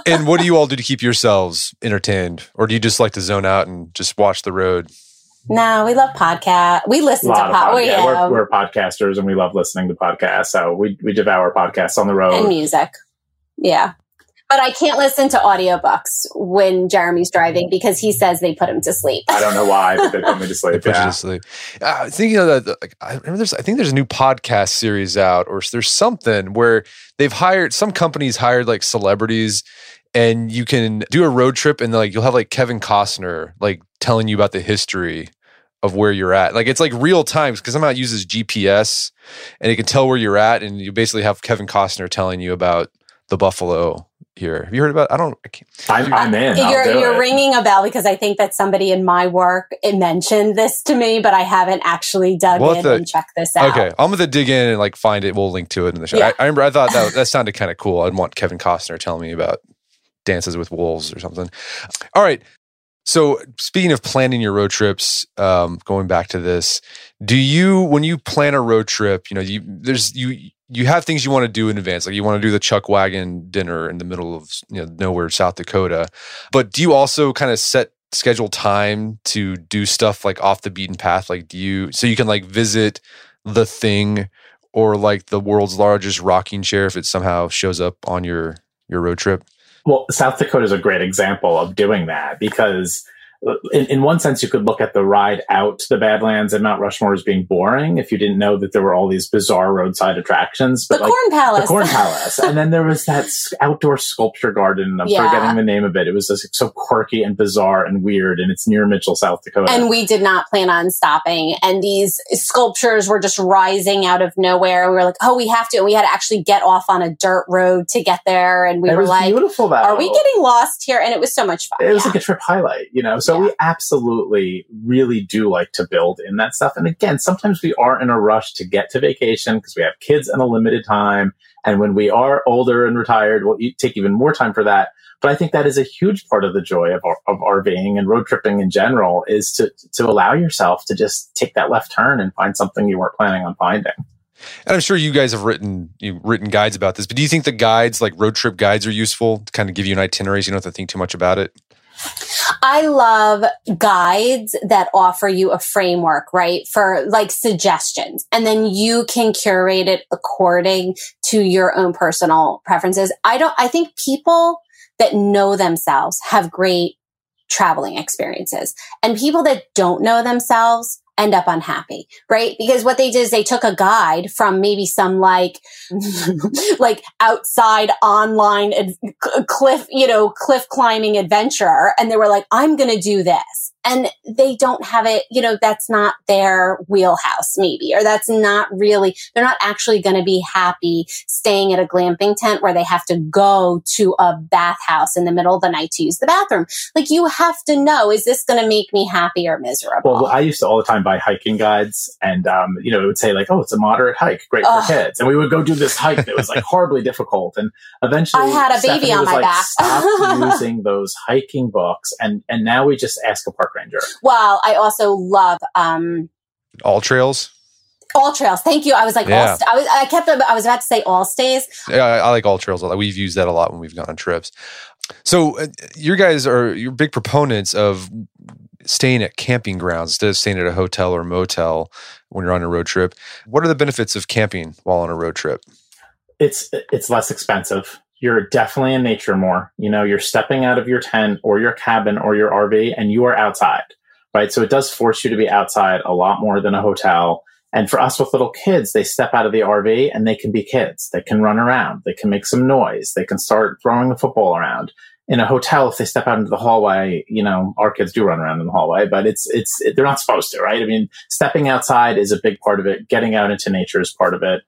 *laughs* and what do you all do to keep yourselves entertained, or do you just like to zone out and just watch the road? No, we love podcast. We listen to lot of pod. podcasts. yeah, We're, we're podcasters and we love listening to podcasts. So we, we devour podcasts on the road and road. music. Yeah. But I can't listen to audiobooks when Jeremy's driving because he says they put him to sleep. I don't know why, but they put me to *laughs* They sleep. put you Yeah. to sleep. Uh, thinking of that, like, I remember there's, I think there's a new podcast series out, or there's something where they've hired some companies hired like celebrities, and you can do a road trip, and like you'll have like Kevin Costner like telling you about the history of where you're at. Like it's like real time because somehow it uses GPS, and it can tell where you're at, and you basically have Kevin Costner telling you about the buffalo here. Have you heard about? I don't. I can't, I'm, I'm in. You're you're ringing a bell because I think that somebody in my work it mentioned this to me, but I haven't actually dug We'll in to- and checked this out. Okay, I'm gonna dig in and like find it. We'll link to it in the show. Yeah. I, I remember I thought that *laughs* that sounded kind of cool. I'd want Kevin Costner telling me about dances with wolves or something. All right. So speaking of planning your road trips, um, going back to this, do you when you plan a road trip, you know, you there's you you have things you want to do in advance, like you want to do the chuck wagon dinner in the middle of you know nowhere, South Dakota, but do you also kind of set schedule time to do stuff like off the beaten path? Like, do you so you can like visit the thing or like the world's largest rocking chair if it somehow shows up on your your road trip? Well, South Dakota is a great example of doing that because in, in one sense, you could look at the ride out to the Badlands and Mount Rushmore as being boring if you didn't know that there were all these bizarre roadside attractions. But the like, Corn Palace. The Corn *laughs* Palace. and then there was that outdoor sculpture garden. I'm yeah. forgetting the name of it. It was just so quirky and bizarre and weird. And it's near Mitchell, South Dakota. And we did not plan on stopping. And these sculptures were just rising out of nowhere. We were like, oh, we have to. And we had to actually get off on a dirt road to get there. And we it were like, beautiful, are we getting lost here? And it was so much fun. It was yeah. like a trip highlight, you know? So yeah. we absolutely really do like to build in that stuff. And again, sometimes we are in a rush to get to vacation because we have kids and a limited time. And when we are older and retired, we'll take even more time for that. But I think that is a huge part of the joy of, of RVing and road tripping in general is to, to allow yourself to just take that left turn and find something you weren't planning on finding. And I'm sure you guys have written you written guides about this, but do you think the guides, like road trip guides, are useful to kind of give you an itinerary so you don't have to think too much about it? I love guides that offer you a framework, right? For like suggestions. And then you can curate it according to your own personal preferences. I don't, I think people that know themselves have great traveling experiences and people that don't know themselves end up unhappy, right? Because what they did is they took a guide from maybe some like, *laughs* like outside online ad- cliff, you know, cliff climbing adventurer. And they were like, I'm going to do this and they don't have it, you know, that's not their wheelhouse maybe, or that's not really, they're not actually going to be happy staying at a glamping tent where they have to go to a bathhouse in the middle of the night to use the bathroom. Like you have to know, is this going to make me happy or miserable? Well, I used to all the time buy hiking guides and, um, you know, it would say like, oh, it's a moderate hike, great for kids. And we would go do this hike that was like horribly difficult. And eventually I had a baby on my like, back. Stop *laughs* using those hiking books. And, and now we just ask a park park ranger. Well, I also love um AllTrails. All trails. Thank you. I was like, yeah. St- I was, I kept, I was about to say AllStays. Yeah, I, I like AllTrails. We've used that a lot when we've gone on trips. So, uh, you guys are you're big proponents of staying at camping grounds instead of staying at a hotel or motel when you're on a road trip. What are the benefits of camping while on a road trip? It's it's less expensive you're definitely in nature more. You know, you're stepping out of your tent or your cabin or your RV and you are outside, right? So it does force you to be outside a lot more than a hotel. And for us with little kids, they step out of the RV and they can be kids. They can run around. They can make some noise. They can start throwing the football around. In a hotel, if they step out into the hallway, you know, our kids do run around in the hallway, but it's, it's, they're not supposed to, right? I mean, stepping outside is a big part of it. Getting out into nature is part of it.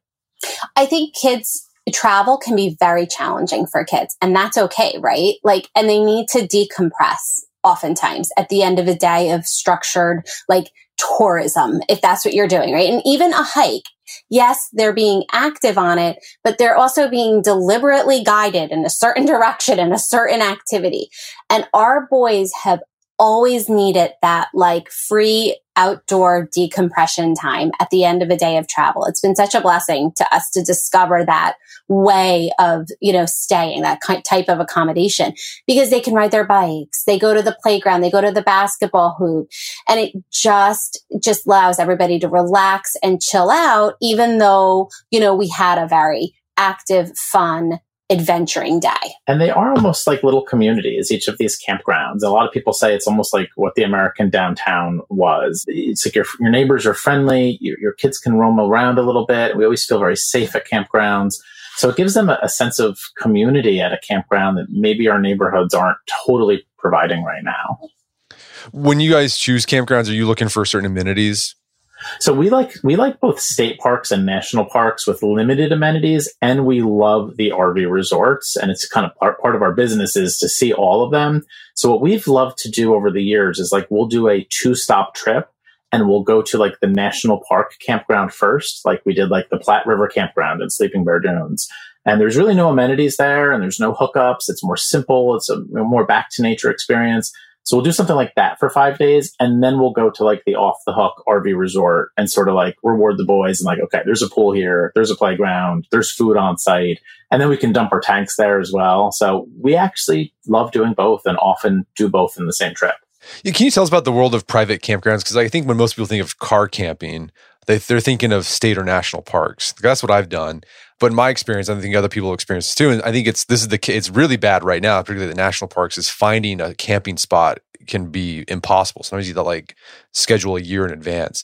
I think kids travel can be very challenging for kids and that's okay, right? Like, and they need to decompress oftentimes at the end of a day of structured like tourism, if that's what you're doing, right? And even a hike. Yes, they're being active on it, but they're also being deliberately guided in a certain *laughs* direction in a certain activity. And our boys have always needed that like free outdoor decompression time at the end of a day of travel. It's been such a blessing to us to discover that way of, you know, staying, that type of accommodation because they can ride their bikes. They go to the playground. They go to the basketball hoop and it just, just allows everybody to relax and chill out, even though, you know, we had a very active, fun, adventuring day. And they are almost like little communities, each of these campgrounds. A lot of people say it's almost like what the American downtown was. It's like your, your neighbors are friendly, your, your kids can roam around a little bit. We always feel very safe at campgrounds. So it gives them a, a sense of community at a campground that maybe our neighborhoods aren't totally providing right now. When you guys choose campgrounds, are you looking for certain amenities? So we like we like both state parks and national parks with limited amenities, and we love the RV resorts. And it's kind of part part of our business is to see all of them. So what we've loved to do over the years is like we'll do a two stop trip and we'll go to like the national park campground first, like we did like the Platte River campground in Sleeping Bear Dunes. And there's really no amenities there and there's no hookups. It's more simple. It's a more back to nature experience. So we'll do something like that for five days. And then we'll go to like the off the hook RV resort and sort of like reward the boys and like, okay, there's a pool here. There's a playground. There's food on site. And then we can dump our tanks there as well. So we actually love doing both and often do both in the same trip. Can you tell us about the world of private campgrounds? Because I think when most people think of car camping, they, they're thinking of state or national parks. That's what I've done. But in my experience, I think other people experience too. And I think it's this is the it's really bad right now, particularly the national parks, is finding a camping spot can be impossible. Sometimes you have to like schedule a year in advance.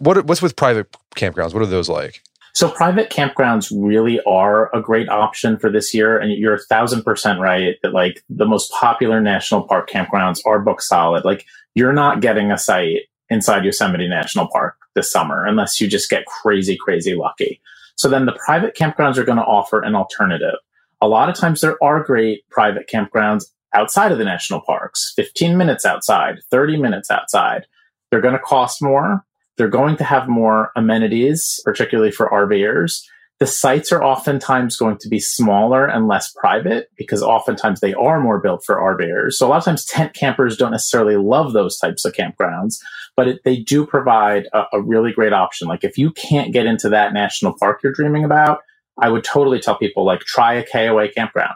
What what's with private campgrounds? What are those like? So private campgrounds really are a great option for this year. And you're a thousand percent right that like the most popular national park campgrounds are book solid. Like you're not getting a site inside Yosemite National Park this summer unless you just get crazy, crazy lucky. So then the private campgrounds are going to offer an alternative. A lot of times there are great private campgrounds outside of the national parks, 15 minutes outside, 30 minutes outside. They're going to cost more. They're going to have more amenities, particularly for RVers. The sites are oftentimes going to be smaller and less private because oftentimes they are more built for RVers. So a lot of times tent campers don't necessarily love those types of campgrounds, but it, they do provide a, a really great option. Like if you can't get into that national park you're dreaming about, I would totally tell people like try a KOA campground,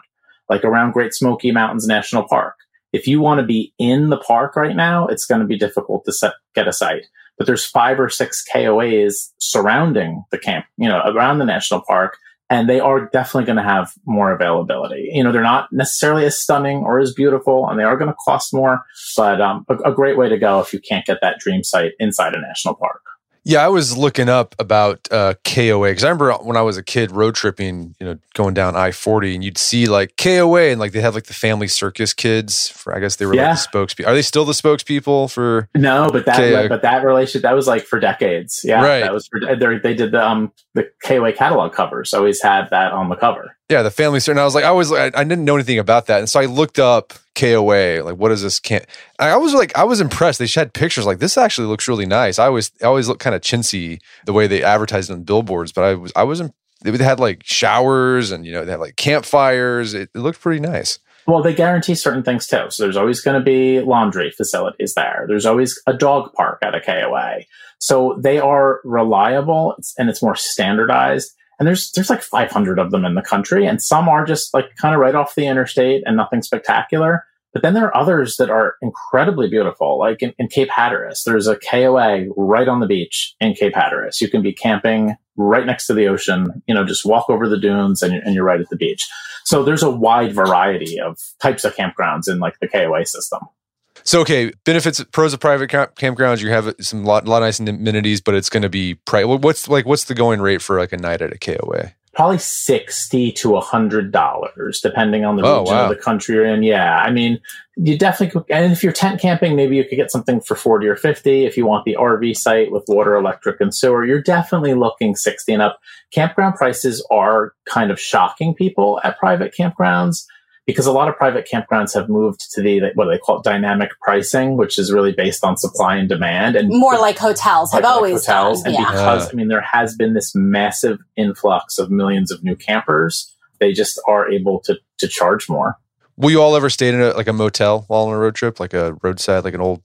like around Great Smoky Mountains National Park. If you want to be in the park right now, it's going to be difficult to set, get a site but there's five or six KOAs surrounding the camp, you know, around the national park. And they are definitely going to have more availability. You know, they're not necessarily as stunning or as beautiful, and they are going to cost more, but um, a, a great way to go if you can't get that dream site inside a national park. Yeah, I was looking up about uh, KOA because I remember when I was a kid road tripping, you know, going down I forty, and you'd see like KOA, and like they had like the family circus kids. For I guess they were yeah. like the spokespeople. Are they still the spokespeople for? No, but that KOA? but that relationship that was like for decades. Yeah, right. That was for they did the um the KOA catalog covers. Always had that on the cover. Yeah, the family circus. And I was like, I was I, I didn't know anything about that, and so I looked up KOA. Like, what is this? Can't I was like, I was impressed. They had pictures like this. Actually, looks really nice. I always, I always look kind of chintzy the way they advertised on billboards, but I was, I was. They had like showers and you know they had like campfires. It, it looked pretty nice. Well, they guarantee certain things too. So there's always going to be laundry facilities there. There's always a dog park at a KOA. So they are reliable and it's more standardized. And there's there's like 500 of them in the country, and some are just like kind of right off the interstate and nothing spectacular. But then there are others that are incredibly beautiful, like in, in, Cape Hatteras. There's a KOA right on the beach in Cape Hatteras. You can be camping right next to the ocean, you know, just walk over the dunes and, and you're right at the beach. So there's a wide variety of types of campgrounds in like the KOA system. So okay, benefits pros of private camp- campgrounds. You have some lot, lot of nice amenities, but it's going to be price. What's like what's the going rate for like a night at a KOA? probably 60 to a hundred dollars depending on the oh, region wow. of the country you're in yeah i mean you definitely could, and if you're tent camping maybe you could get something for 40 or 50 if you want the rv site with water electric and sewer you're definitely looking 60 and up campground prices are kind of shocking people at private campgrounds because a lot of private campgrounds have moved to the what do they call it, dynamic pricing, which is really based on supply and demand, and more like hotels like, have always like hotels. Done. And yeah. because I mean, there has been this massive influx of millions of new campers, they just are able to to charge more. Will you all ever stay in a, like a motel while on a road trip, like a roadside, like an old?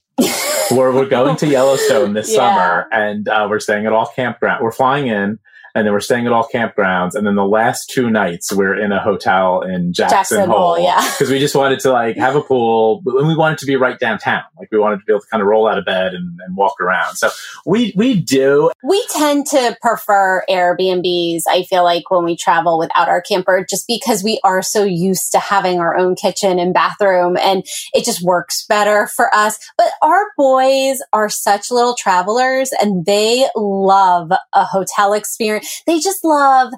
we're, we're going to Yellowstone this *laughs* yeah. summer, and uh, we're staying at all campground. We're flying in and then we're staying at all campgrounds. And then the last two nights we're in a hotel in Jackson, Jackson Hole, Hole yeah, because we just wanted to like have a pool, and we wanted to be right downtown. Like we wanted to be able to kind of roll out of bed and, and walk around. So we we do. We tend to prefer Airbnbs. I feel like when we travel without our camper, just because we are so used to having our own kitchen and bathroom, and it just works better for us. But our boys are such little travelers, and they love a hotel experience they just love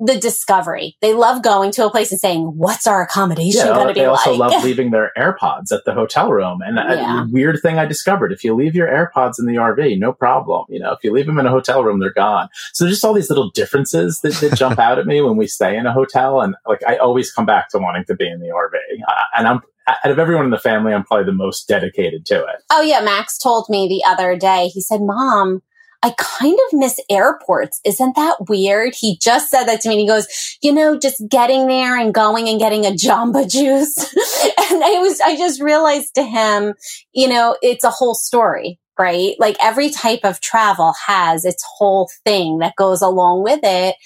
the discovery. They love going to a place and saying, "What's our accommodation yeah, going to be like?" They also love *laughs* leaving their AirPods at the hotel room. And yeah. a weird thing I discovered: if you leave your AirPods in the RV, no problem. You know, if you leave them in a hotel room, they're gone. So there's just all these little differences that, that jump *laughs* out at me when we stay in a hotel. And like, I always come back to wanting to be in the RV. Uh, and I'm out of everyone in the family, I'm probably the most dedicated to it. Oh yeah, Max told me the other day. He said, "Mom." I kind of miss airports. Isn't that weird? He just said that to me. And he goes, you know, just getting there and going and getting a Jamba *laughs* Juice. and I was, I just realized to him, you know, it's a whole story, right? Like every type of travel has its whole thing that goes along with it.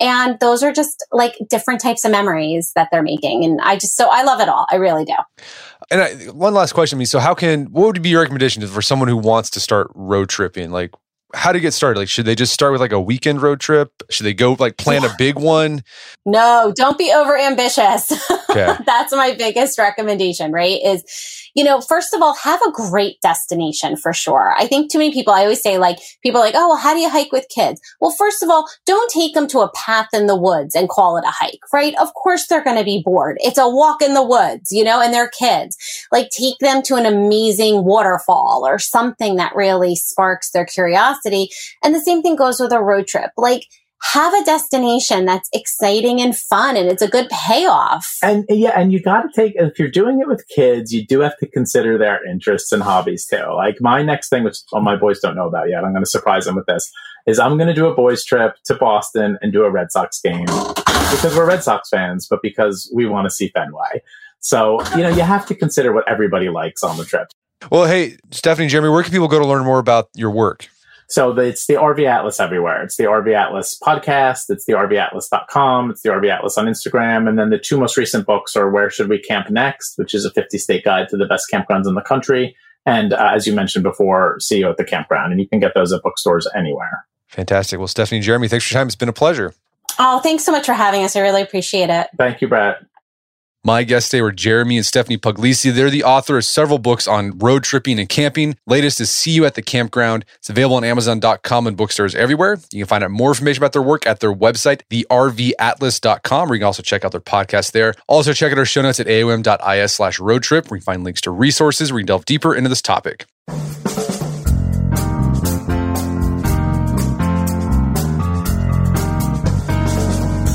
And those are just like different types of memories that they're making. And I just, so I love it all. I really do. And I, one last question, me. So, how can what would be your recommendation for someone who wants to start road tripping? Like, how to get started? Like, should they just start with like a weekend road trip? Should they go like plan a big one? No, don't be over ambitious. *laughs* Okay. That's my biggest recommendation, right? Is, you know, first of all, have a great destination for sure. I think too many people, I always say like, people are like, oh, well, how do you hike with kids? Well, first of all, don't take them to a path in the woods and call it a hike, right? Of course they're going to be bored. It's a walk in the woods, you know, and they're kids. Like take them to an amazing waterfall or something that really sparks their curiosity. And the same thing goes with a road trip. Like, have a destination that's exciting and fun and it's a good payoff. And yeah, and you got to take, if you're doing it with kids, you do have to consider their interests and hobbies too. Like my next thing, which all my boys don't know about yet, I'm going to surprise them with this, is I'm going to do a boys trip to Boston and do a Red Sox game because we're Red Sox fans, but because we want to see Fenway. So, you know, you have to consider what everybody likes on the trip. Well, hey, Stephanie, Jeremy, where can people go to learn more about your work? So the, it's the RV Atlas everywhere. It's the RV Atlas podcast. It's the RVAtlas.com. It's the RV Atlas on Instagram. And then the two most recent books are Where Should We Camp Next, which is a 50 state guide to the best campgrounds in the country. And uh, as you mentioned before, See You at the Campground. And you can get those at bookstores anywhere. Fantastic. Well, Stephanie, Jeremy, thanks for your time. It's been a pleasure. Oh, thanks so much for having us. I really appreciate it. Thank you, Brett. My guests today were Jeremy and Stephanie Puglisi. They're the author of several books on road tripping and camping. Latest is See You at the Campground. It's available on Amazon.com and bookstores everywhere. You can find out more information about their work at their website, thervatlas.com, where you can also check out their podcast there. Also, check out our show notes at aom.is slash road trip, where you find links to resources where you can delve deeper into this topic.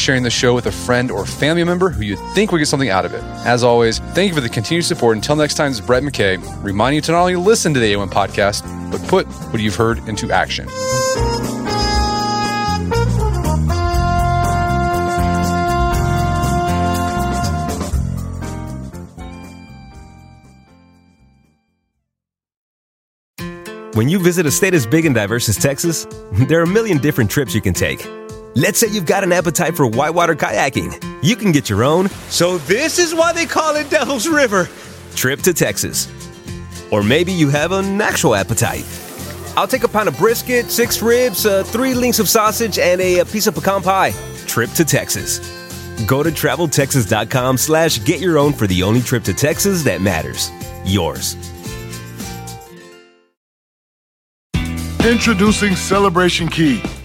sharing the show with a friend or family member who you think would get something out of it. As always, thank you for the continued support. Until next time, this is Brett McKay, reminding you to not only listen to the AOM podcast, but put what you've heard into action. When you visit a state as big and diverse as Texas, *laughs* there are a million different trips you can take. Let's say you've got an appetite for whitewater kayaking. You can get your own. So, this is why they call it Devil's River trip to Texas. Or maybe you have an actual appetite. I'll take a pound of brisket, six ribs, uh, three links of sausage, and a, a piece of pecan pie. Trip to Texas. Go to traveltexas.com slash get your own for the only trip to Texas that matters. Yours. Introducing Celebration Key,